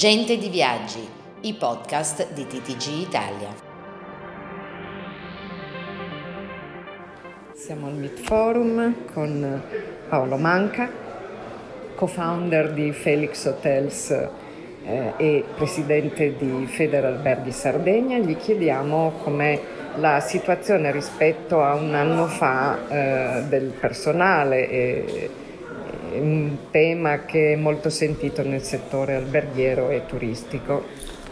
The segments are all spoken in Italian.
Gente di Viaggi, i podcast di TTG Italia. Siamo al Meet Forum con Paolo Manca, co-founder di Felix Hotels eh, e presidente di Federalberghi Sardegna. Gli chiediamo com'è la situazione rispetto a un anno fa eh, del personale. E, un tema che è molto sentito nel settore alberghiero e turistico.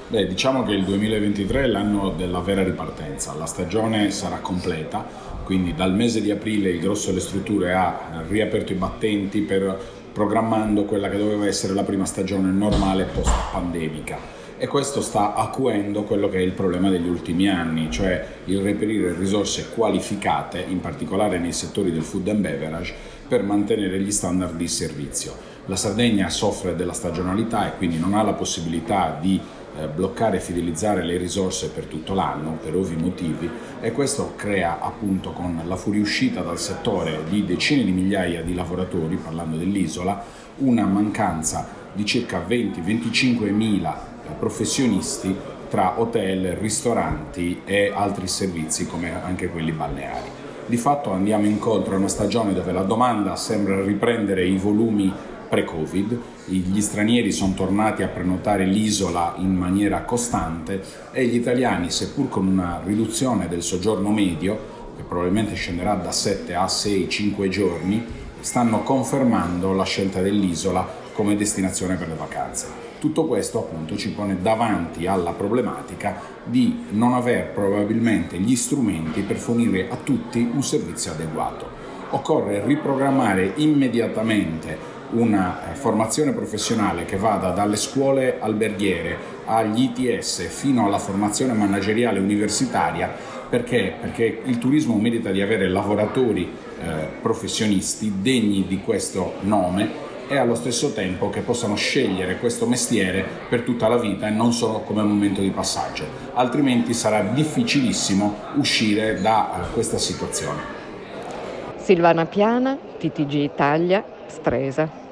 Beh, diciamo che il 2023 è l'anno della vera ripartenza, la stagione sarà completa, quindi dal mese di aprile il grosso delle strutture ha riaperto i battenti per programmando quella che doveva essere la prima stagione normale post pandemica e questo sta acuendo quello che è il problema degli ultimi anni, cioè il reperire risorse qualificate, in particolare nei settori del food and beverage, per mantenere gli standard di servizio. La Sardegna soffre della stagionalità e quindi non ha la possibilità di eh, bloccare e fidelizzare le risorse per tutto l'anno per ovvi motivi e questo crea appunto con la fuoriuscita dal settore di decine di migliaia di lavoratori, parlando dell'isola, una mancanza di circa 20-25 mila professionisti tra hotel, ristoranti e altri servizi come anche quelli balneari. Di fatto andiamo incontro a una stagione dove la domanda sembra riprendere i volumi pre-Covid, gli stranieri sono tornati a prenotare l'isola in maniera costante e gli italiani, seppur con una riduzione del soggiorno medio, che probabilmente scenderà da 7 a 6, 5 giorni, stanno confermando la scelta dell'isola come destinazione per le vacanze. Tutto questo appunto ci pone davanti alla problematica di non aver probabilmente gli strumenti per fornire a tutti un servizio adeguato. Occorre riprogrammare immediatamente una eh, formazione professionale che vada dalle scuole alberghiere agli ITS fino alla formazione manageriale universitaria perché? Perché il turismo merita di avere lavoratori eh, professionisti degni di questo nome e allo stesso tempo che possano scegliere questo mestiere per tutta la vita e non solo come momento di passaggio, altrimenti sarà difficilissimo uscire da eh, questa situazione. Silvana Piana, TTG Italia, Stresa.